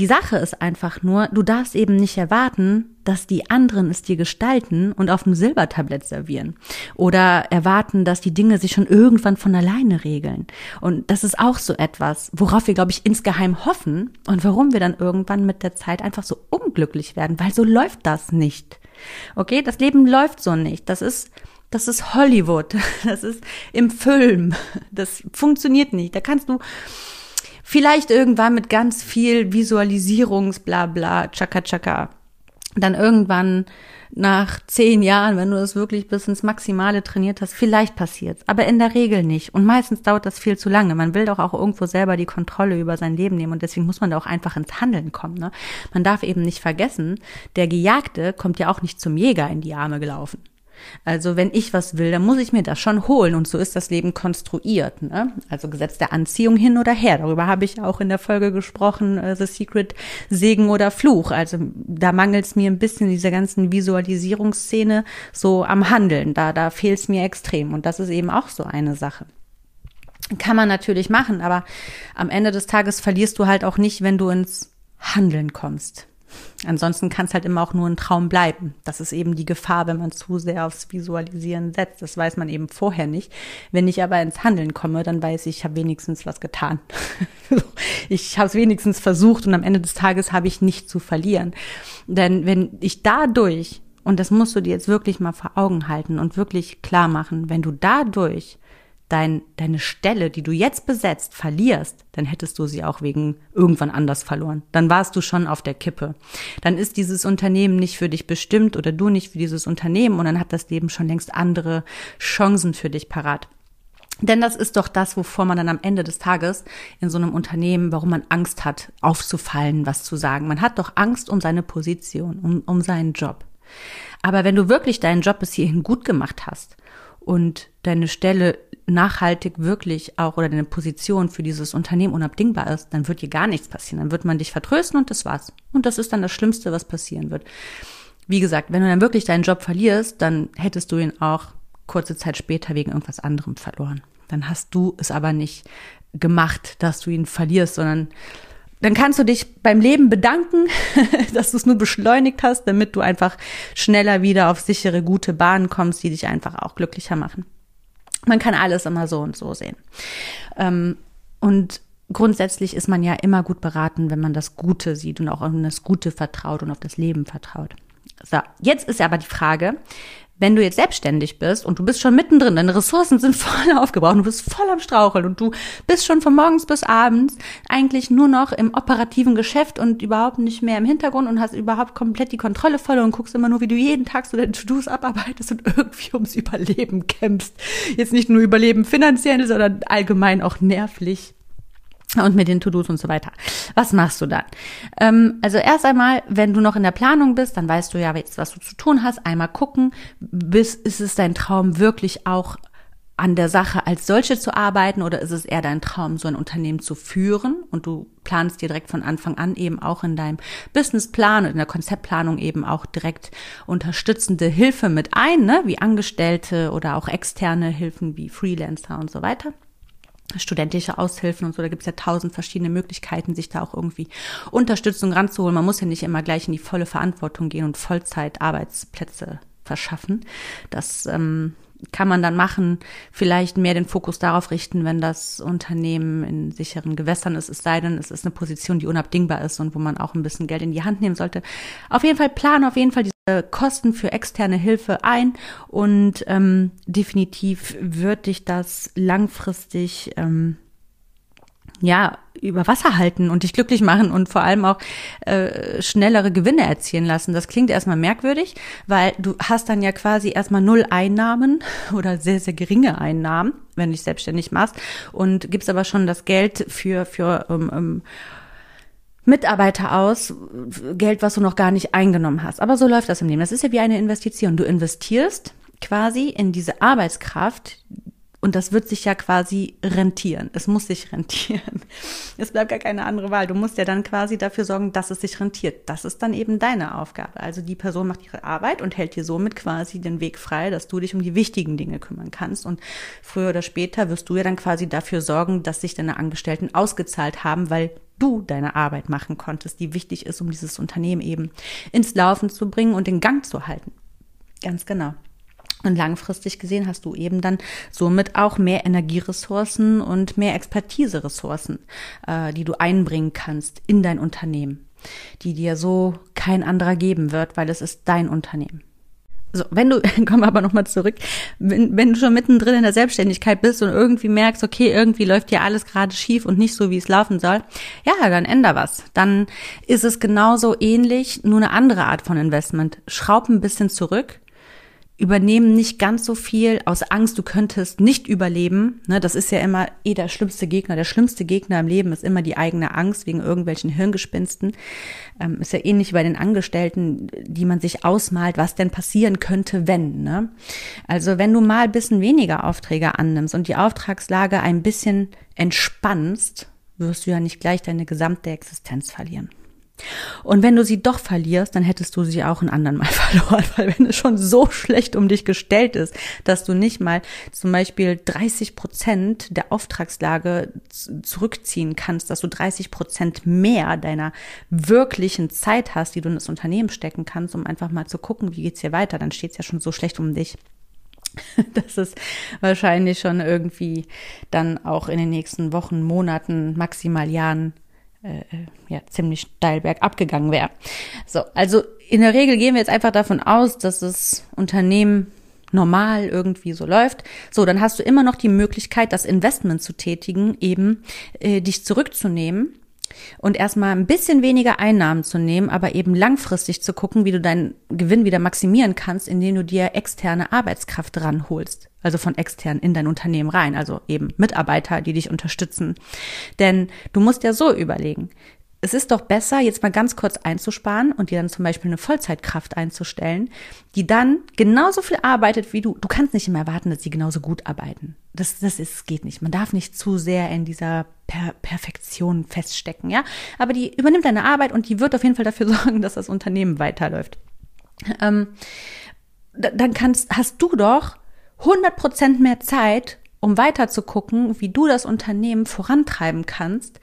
Die Sache ist einfach nur, du darfst eben nicht erwarten, dass die anderen es dir gestalten und auf dem Silbertablett servieren. Oder erwarten, dass die Dinge sich schon irgendwann von alleine regeln. Und das ist auch so etwas, worauf wir, glaube ich, insgeheim hoffen und warum wir dann irgendwann mit der Zeit einfach so unglücklich werden, weil so läuft das nicht. Okay, das Leben läuft so nicht. Das ist das ist Hollywood. Das ist im Film. Das funktioniert nicht. Da kannst du vielleicht irgendwann mit ganz viel Visualisierungsblabla, Chaka Chaka, dann irgendwann nach zehn Jahren, wenn du das wirklich bis ins Maximale trainiert hast, vielleicht passiert's. Aber in der Regel nicht. Und meistens dauert das viel zu lange. Man will doch auch irgendwo selber die Kontrolle über sein Leben nehmen. Und deswegen muss man da auch einfach ins Handeln kommen. Ne? Man darf eben nicht vergessen, der Gejagte kommt ja auch nicht zum Jäger in die Arme gelaufen. Also wenn ich was will, dann muss ich mir das schon holen und so ist das Leben konstruiert. Ne? Also Gesetz der Anziehung hin oder her. Darüber habe ich auch in der Folge gesprochen, uh, The Secret Segen oder Fluch. Also da mangelt es mir ein bisschen dieser ganzen Visualisierungsszene so am Handeln. Da, da fehlt es mir extrem und das ist eben auch so eine Sache. Kann man natürlich machen, aber am Ende des Tages verlierst du halt auch nicht, wenn du ins Handeln kommst. Ansonsten kann es halt immer auch nur ein Traum bleiben. Das ist eben die Gefahr, wenn man zu sehr aufs Visualisieren setzt. Das weiß man eben vorher nicht. Wenn ich aber ins Handeln komme, dann weiß ich, ich habe wenigstens was getan. ich habe es wenigstens versucht und am Ende des Tages habe ich nicht zu verlieren. Denn wenn ich dadurch, und das musst du dir jetzt wirklich mal vor Augen halten und wirklich klar machen, wenn du dadurch dein, deine Stelle, die du jetzt besetzt, verlierst, dann hättest du sie auch wegen irgendwann anders verloren. Dann warst du schon auf der Kippe. Dann ist dieses Unternehmen nicht für dich bestimmt oder du nicht für dieses Unternehmen und dann hat das Leben schon längst andere Chancen für dich parat. Denn das ist doch das, wovor man dann am Ende des Tages in so einem Unternehmen, warum man Angst hat, aufzufallen, was zu sagen. Man hat doch Angst um seine Position, um, um seinen Job. Aber wenn du wirklich deinen Job bis hierhin gut gemacht hast und deine Stelle nachhaltig wirklich auch oder deine Position für dieses Unternehmen unabdingbar ist, dann wird dir gar nichts passieren. Dann wird man dich vertrösten und das war's. Und das ist dann das Schlimmste, was passieren wird. Wie gesagt, wenn du dann wirklich deinen Job verlierst, dann hättest du ihn auch kurze Zeit später wegen irgendwas anderem verloren. Dann hast du es aber nicht gemacht, dass du ihn verlierst, sondern dann kannst du dich beim Leben bedanken, dass du es nur beschleunigt hast, damit du einfach schneller wieder auf sichere, gute Bahnen kommst, die dich einfach auch glücklicher machen. Man kann alles immer so und so sehen. Ähm, und grundsätzlich ist man ja immer gut beraten, wenn man das Gute sieht und auch an das Gute vertraut und auf das Leben vertraut. So, jetzt ist aber die Frage, wenn du jetzt selbstständig bist und du bist schon mittendrin, deine Ressourcen sind voll aufgebraucht, du bist voll am Straucheln und du bist schon von morgens bis abends eigentlich nur noch im operativen Geschäft und überhaupt nicht mehr im Hintergrund und hast überhaupt komplett die Kontrolle voll und guckst immer nur, wie du jeden Tag so deine To-Dos abarbeitest und irgendwie ums Überleben kämpfst. Jetzt nicht nur Überleben finanziell, sondern allgemein auch nervlich und mit den To-Dos und so weiter. Was machst du dann? Ähm, also erst einmal, wenn du noch in der Planung bist, dann weißt du ja jetzt, was du zu tun hast. Einmal gucken, bis, ist es dein Traum wirklich auch an der Sache als solche zu arbeiten oder ist es eher dein Traum, so ein Unternehmen zu führen und du planst dir direkt von Anfang an eben auch in deinem Businessplan und in der Konzeptplanung eben auch direkt unterstützende Hilfe mit ein, ne? wie Angestellte oder auch externe Hilfen wie Freelancer und so weiter studentische Aushilfen und so, da gibt es ja tausend verschiedene Möglichkeiten, sich da auch irgendwie Unterstützung ranzuholen. Man muss ja nicht immer gleich in die volle Verantwortung gehen und Vollzeit Arbeitsplätze verschaffen. Das ähm, kann man dann machen, vielleicht mehr den Fokus darauf richten, wenn das Unternehmen in sicheren Gewässern ist, es sei denn, es ist eine Position, die unabdingbar ist und wo man auch ein bisschen Geld in die Hand nehmen sollte. Auf jeden Fall planen auf jeden Fall diese Kosten für externe Hilfe ein und ähm, definitiv wird dich das langfristig ähm, ja, über Wasser halten und dich glücklich machen und vor allem auch äh, schnellere Gewinne erzielen lassen. Das klingt erstmal merkwürdig, weil du hast dann ja quasi erstmal null Einnahmen oder sehr, sehr geringe Einnahmen, wenn du dich selbstständig machst und gibst aber schon das Geld für, für um, um, Mitarbeiter aus, Geld, was du noch gar nicht eingenommen hast. Aber so läuft das im Leben. Das ist ja wie eine Investition. Du investierst quasi in diese Arbeitskraft, und das wird sich ja quasi rentieren. Es muss sich rentieren. Es bleibt gar keine andere Wahl. Du musst ja dann quasi dafür sorgen, dass es sich rentiert. Das ist dann eben deine Aufgabe. Also die Person macht ihre Arbeit und hält dir somit quasi den Weg frei, dass du dich um die wichtigen Dinge kümmern kannst. Und früher oder später wirst du ja dann quasi dafür sorgen, dass sich deine Angestellten ausgezahlt haben, weil du deine Arbeit machen konntest, die wichtig ist, um dieses Unternehmen eben ins Laufen zu bringen und in Gang zu halten. Ganz genau. Und langfristig gesehen hast du eben dann somit auch mehr Energieressourcen und mehr Expertise-Ressourcen, äh, die du einbringen kannst in dein Unternehmen, die dir so kein anderer geben wird, weil es ist dein Unternehmen. So, wenn du, komm aber nochmal zurück, wenn, wenn du schon mittendrin in der Selbstständigkeit bist und irgendwie merkst, okay, irgendwie läuft hier alles gerade schief und nicht so, wie es laufen soll, ja, dann änder was. Dann ist es genauso ähnlich, nur eine andere Art von Investment. Schraub ein bisschen zurück, übernehmen nicht ganz so viel aus Angst, du könntest nicht überleben. Ne, das ist ja immer eh der schlimmste Gegner. Der schlimmste Gegner im Leben ist immer die eigene Angst wegen irgendwelchen Hirngespinsten. Ähm, ist ja ähnlich bei den Angestellten, die man sich ausmalt, was denn passieren könnte, wenn. Ne? Also wenn du mal ein bisschen weniger Aufträge annimmst und die Auftragslage ein bisschen entspannst, wirst du ja nicht gleich deine gesamte Existenz verlieren. Und wenn du sie doch verlierst, dann hättest du sie auch einen anderen Mal verloren, weil wenn es schon so schlecht um dich gestellt ist, dass du nicht mal zum Beispiel 30 Prozent der Auftragslage zurückziehen kannst, dass du 30 Prozent mehr deiner wirklichen Zeit hast, die du in das Unternehmen stecken kannst, um einfach mal zu gucken, wie geht's hier weiter, dann steht's ja schon so schlecht um dich. Das ist wahrscheinlich schon irgendwie dann auch in den nächsten Wochen, Monaten, maximal Jahren äh, ja ziemlich steil bergab gegangen wäre. So, also in der Regel gehen wir jetzt einfach davon aus, dass das Unternehmen normal irgendwie so läuft. So, dann hast du immer noch die Möglichkeit, das Investment zu tätigen, eben äh, dich zurückzunehmen und erstmal ein bisschen weniger Einnahmen zu nehmen, aber eben langfristig zu gucken, wie du deinen Gewinn wieder maximieren kannst, indem du dir externe Arbeitskraft ranholst. Also von extern in dein Unternehmen rein, also eben Mitarbeiter, die dich unterstützen. Denn du musst ja so überlegen, es ist doch besser, jetzt mal ganz kurz einzusparen und dir dann zum Beispiel eine Vollzeitkraft einzustellen, die dann genauso viel arbeitet wie du. Du kannst nicht immer erwarten, dass sie genauso gut arbeiten. Das, das ist, geht nicht. Man darf nicht zu sehr in dieser per Perfektion feststecken, ja. Aber die übernimmt deine Arbeit und die wird auf jeden Fall dafür sorgen, dass das Unternehmen weiterläuft. Ähm, dann kannst, hast du doch 100 Prozent mehr Zeit um weiter zu gucken, wie du das Unternehmen vorantreiben kannst,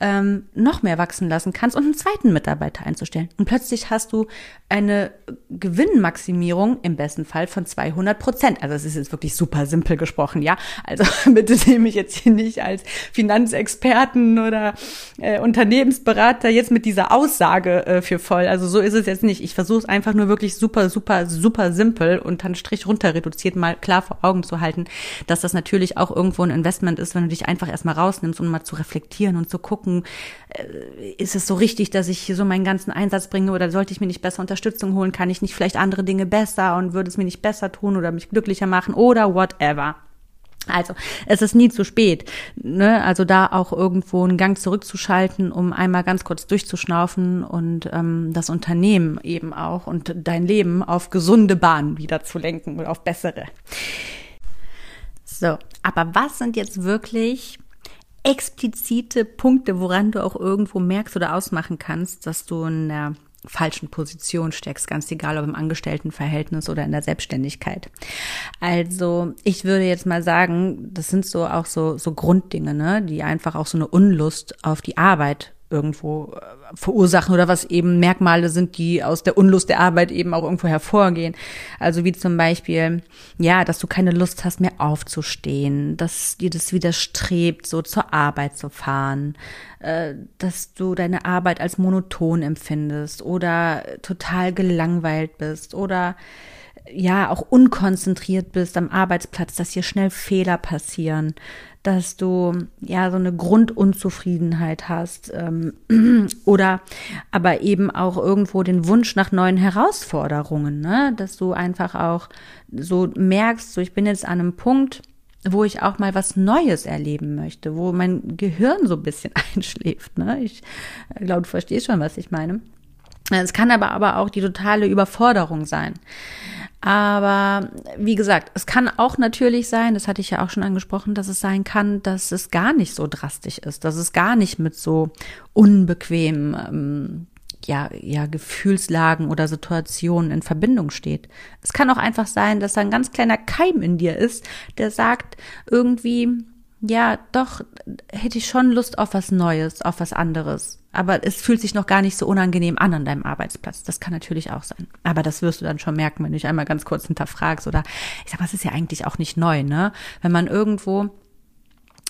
ähm, noch mehr wachsen lassen kannst und einen zweiten Mitarbeiter einzustellen. Und plötzlich hast du eine Gewinnmaximierung im besten Fall von 200 Prozent. Also es ist jetzt wirklich super simpel gesprochen, ja. Also bitte nehme ich jetzt hier nicht als Finanzexperten oder äh, Unternehmensberater jetzt mit dieser Aussage äh, für voll. Also so ist es jetzt nicht. Ich versuche es einfach nur wirklich super, super, super simpel und dann Strich runter reduziert mal klar vor Augen zu halten, dass das natürlich auch irgendwo ein Investment ist, wenn du dich einfach erstmal rausnimmst, um mal zu reflektieren und zu gucken, gucken, äh, ist es so richtig, dass ich hier so meinen ganzen Einsatz bringe oder sollte ich mir nicht besser Unterstützung holen? Kann ich nicht vielleicht andere Dinge besser und würde es mir nicht besser tun oder mich glücklicher machen oder whatever? Also, es ist nie zu spät. Ne? Also da auch irgendwo einen Gang zurückzuschalten, um einmal ganz kurz durchzuschnaufen und ähm, das Unternehmen eben auch und dein Leben auf gesunde Bahnen wieder zu lenken oder auf bessere. So, aber was sind jetzt wirklich explizite Punkte, woran du auch irgendwo merkst oder ausmachen kannst, dass du in der falschen Position steckst, ganz egal ob im Angestelltenverhältnis oder in der Selbstständigkeit. Also ich würde jetzt mal sagen, das sind so auch so, so Grunddinge, ne, die einfach auch so eine Unlust auf die Arbeit irgendwo äh, verursachen oder was eben Merkmale sind, die aus der Unlust der Arbeit eben auch irgendwo hervorgehen. Also wie zum Beispiel, ja, dass du keine Lust hast mehr aufzustehen, dass dir das widerstrebt, so zur Arbeit zu fahren, äh, dass du deine Arbeit als monoton empfindest oder total gelangweilt bist oder ja auch unkonzentriert bist am Arbeitsplatz, dass hier schnell Fehler passieren, dass du ja so eine Grundunzufriedenheit hast ähm, oder aber eben auch irgendwo den Wunsch nach neuen Herausforderungen, ne? dass du einfach auch so merkst, so ich bin jetzt an einem Punkt, wo ich auch mal was Neues erleben möchte, wo mein Gehirn so ein bisschen einschläft. Ne? Ich glaube, du verstehst schon, was ich meine. Es kann aber aber auch die totale Überforderung sein. Aber wie gesagt, es kann auch natürlich sein, das hatte ich ja auch schon angesprochen, dass es sein kann, dass es gar nicht so drastisch ist, dass es gar nicht mit so unbequemen ähm, ja, ja, Gefühlslagen oder Situationen in Verbindung steht. Es kann auch einfach sein, dass da ein ganz kleiner Keim in dir ist, der sagt irgendwie, ja, doch, hätte ich schon Lust auf was Neues, auf was anderes. Aber es fühlt sich noch gar nicht so unangenehm an an deinem Arbeitsplatz. Das kann natürlich auch sein. Aber das wirst du dann schon merken, wenn du dich einmal ganz kurz hinterfragst oder ich sag, was ist ja eigentlich auch nicht neu, ne? Wenn man irgendwo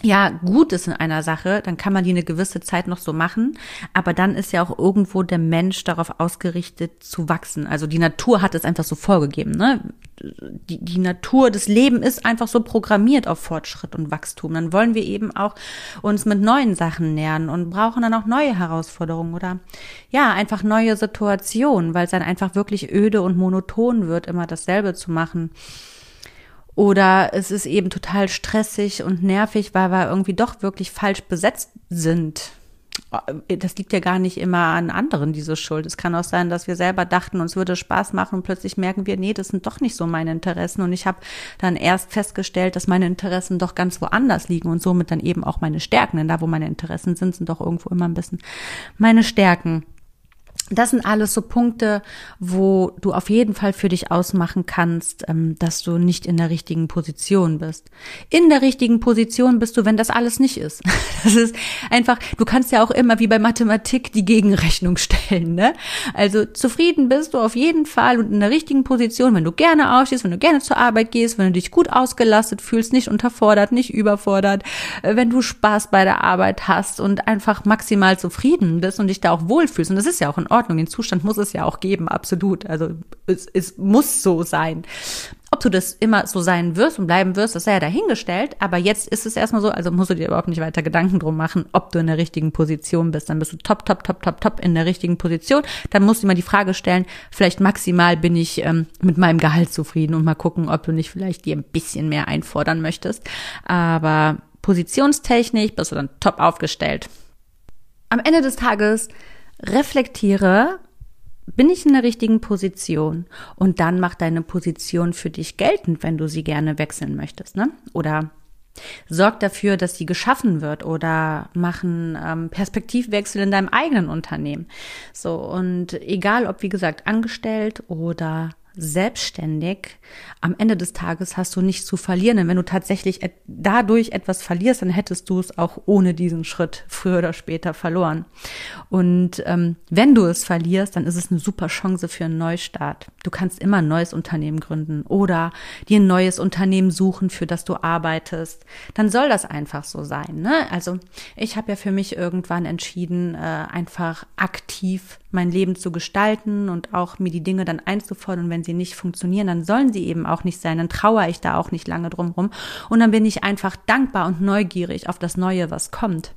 ja gut ist in einer Sache, dann kann man die eine gewisse Zeit noch so machen, aber dann ist ja auch irgendwo der Mensch darauf ausgerichtet zu wachsen. Also die Natur hat es einfach so vorgegeben, ne? Die, die Natur des Lebens ist einfach so programmiert auf Fortschritt und Wachstum. Dann wollen wir eben auch uns mit neuen Sachen nähern und brauchen dann auch neue Herausforderungen oder ja, einfach neue Situationen, weil es dann einfach wirklich öde und monoton wird, immer dasselbe zu machen. Oder es ist eben total stressig und nervig, weil wir irgendwie doch wirklich falsch besetzt sind. Das liegt ja gar nicht immer an anderen, diese Schuld. Es kann auch sein, dass wir selber dachten, uns würde Spaß machen und plötzlich merken wir, nee, das sind doch nicht so meine Interessen. Und ich habe dann erst festgestellt, dass meine Interessen doch ganz woanders liegen und somit dann eben auch meine Stärken. Denn da, wo meine Interessen sind, sind doch irgendwo immer ein bisschen meine Stärken das sind alles so Punkte, wo du auf jeden Fall für dich ausmachen kannst, ähm, dass du nicht in der richtigen Position bist. In der richtigen Position bist du, wenn das alles nicht ist. Das ist einfach, du kannst ja auch immer wie bei Mathematik die Gegenrechnung stellen, ne? Also zufrieden bist du auf jeden Fall und in der richtigen Position, wenn du gerne aufstehst, wenn du gerne zur Arbeit gehst, wenn du dich gut ausgelastet fühlst, nicht unterfordert, nicht überfordert, äh, wenn du Spaß bei der Arbeit hast und einfach maximal zufrieden bist und dich da auch wohlfühlst. Und das ist ja auch in Ordnung Ordnung. Den Zustand muss es ja auch geben, absolut. Also es, es muss so sein. Ob du das immer so sein wirst und bleiben wirst, das sei ja dahingestellt. Aber jetzt ist es erstmal so, also musst du dir überhaupt nicht weiter Gedanken drum machen, ob du in der richtigen Position bist. Dann bist du top, top, top, top, top in der richtigen Position. Dann musst du mal die Frage stellen, vielleicht maximal bin ich ähm, mit meinem Gehalt zufrieden und mal gucken, ob du nicht vielleicht dir ein bisschen mehr einfordern möchtest. Aber positionstechnisch bist du dann top aufgestellt. Am Ende des Tages reflektiere, bin ich in der richtigen Position? Und dann mach deine Position für dich geltend, wenn du sie gerne wechseln möchtest, ne? Oder sorg dafür, dass sie geschaffen wird oder machen ähm, Perspektivwechsel in deinem eigenen Unternehmen. So und egal, ob wie gesagt angestellt oder selbstständig, am Ende des Tages hast du nichts zu verlieren. Denn wenn du tatsächlich dadurch etwas verlierst, dann hättest du es auch ohne diesen Schritt früher oder später verloren. Und ähm, wenn du es verlierst, dann ist es eine super Chance für einen Neustart. Du kannst immer ein neues Unternehmen gründen oder dir ein neues Unternehmen suchen, für das du arbeitest. Dann soll das einfach so sein. Ne? Also ich habe ja für mich irgendwann entschieden, äh, einfach aktiv mein Leben zu gestalten und auch mir die Dinge dann einzufordern. wenn sie nicht funktionieren, dann sollen sie eben auch nicht sein. Dann trauere ich da auch nicht lange drum rum. Und dann bin ich einfach dankbar und neugierig auf das Neue, was kommt.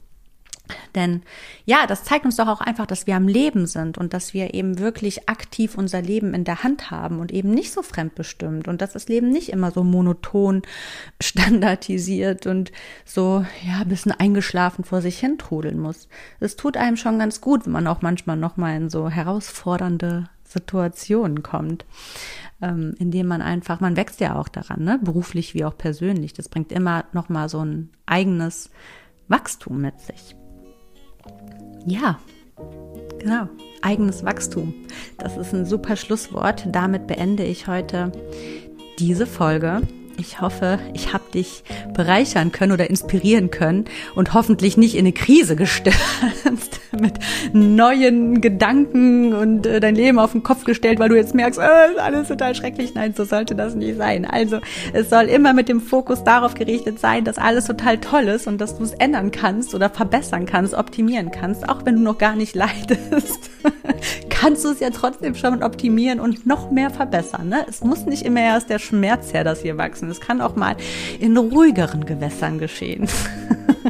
Denn ja, das zeigt uns doch auch einfach, dass wir am Leben sind und dass wir eben wirklich aktiv unser Leben in der Hand haben und eben nicht so fremdbestimmt und dass das Leben nicht immer so monoton standardisiert und so, ja, ein bisschen eingeschlafen vor sich hin trudeln muss. Es tut einem schon ganz gut, wenn man auch manchmal nochmal in so herausfordernde Situationen kommt, ähm, indem man einfach, man wächst ja auch daran, ne? beruflich wie auch persönlich. Das bringt immer nochmal so ein eigenes Wachstum mit sich. Ja, genau. Eigenes Wachstum. Das ist ein super Schlusswort. Damit beende ich heute diese Folge. Ich hoffe, ich habe dich bereichern können oder inspirieren können und hoffentlich nicht in eine Krise gestürzt mit neuen Gedanken und äh, dein Leben auf den Kopf gestellt, weil du jetzt merkst, äh, ist alles total schrecklich. Nein, so sollte das nicht sein. Also es soll immer mit dem Fokus darauf gerichtet sein, dass alles total toll ist und dass du es ändern kannst oder verbessern kannst, optimieren kannst, auch wenn du noch gar nicht leidest. kannst du es ja trotzdem schon optimieren und noch mehr verbessern. Ne? Es muss nicht immer erst der Schmerz her, dass hier wachsen. Es kann auch mal in ruhigeren Gewässern geschehen.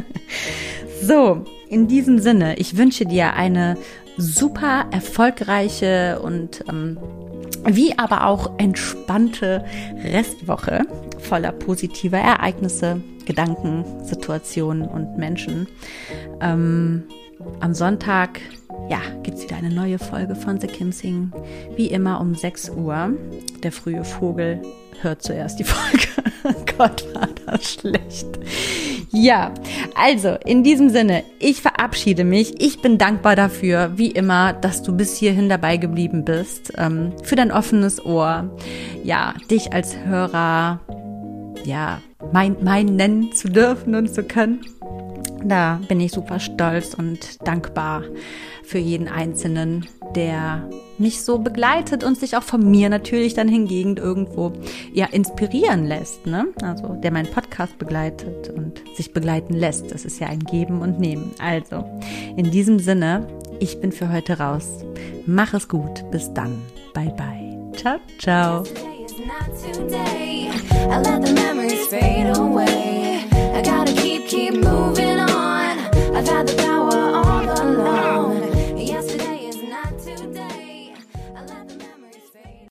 so, in diesem Sinne, ich wünsche dir eine super erfolgreiche und ähm, wie aber auch entspannte Restwoche voller positiver Ereignisse, Gedanken, Situationen und Menschen. Ähm, am Sonntag ja, gibt es wieder eine neue Folge von The Kim Sing. Wie immer um 6 Uhr. Der frühe Vogel hört zuerst die Folge. Gott, war das schlecht. Ja, also in diesem Sinne, ich verabschiede mich. Ich bin dankbar dafür, wie immer, dass du bis hierhin dabei geblieben bist, ähm, für dein offenes Ohr. Ja, dich als Hörer, ja, mein, mein nennen zu dürfen und zu können. Da bin ich super stolz und dankbar für jeden Einzelnen, der mich so begleitet und sich auch von mir natürlich dann hingegen irgendwo ja inspirieren lässt, ne? Also der meinen Podcast begleitet und sich begleiten lässt. Das ist ja ein Geben und Nehmen. Also in diesem Sinne, ich bin für heute raus. Mach es gut. Bis dann. Bye bye. Ciao ciao. I let the memories fade away. I gotta keep, keep moving on. I've had the power.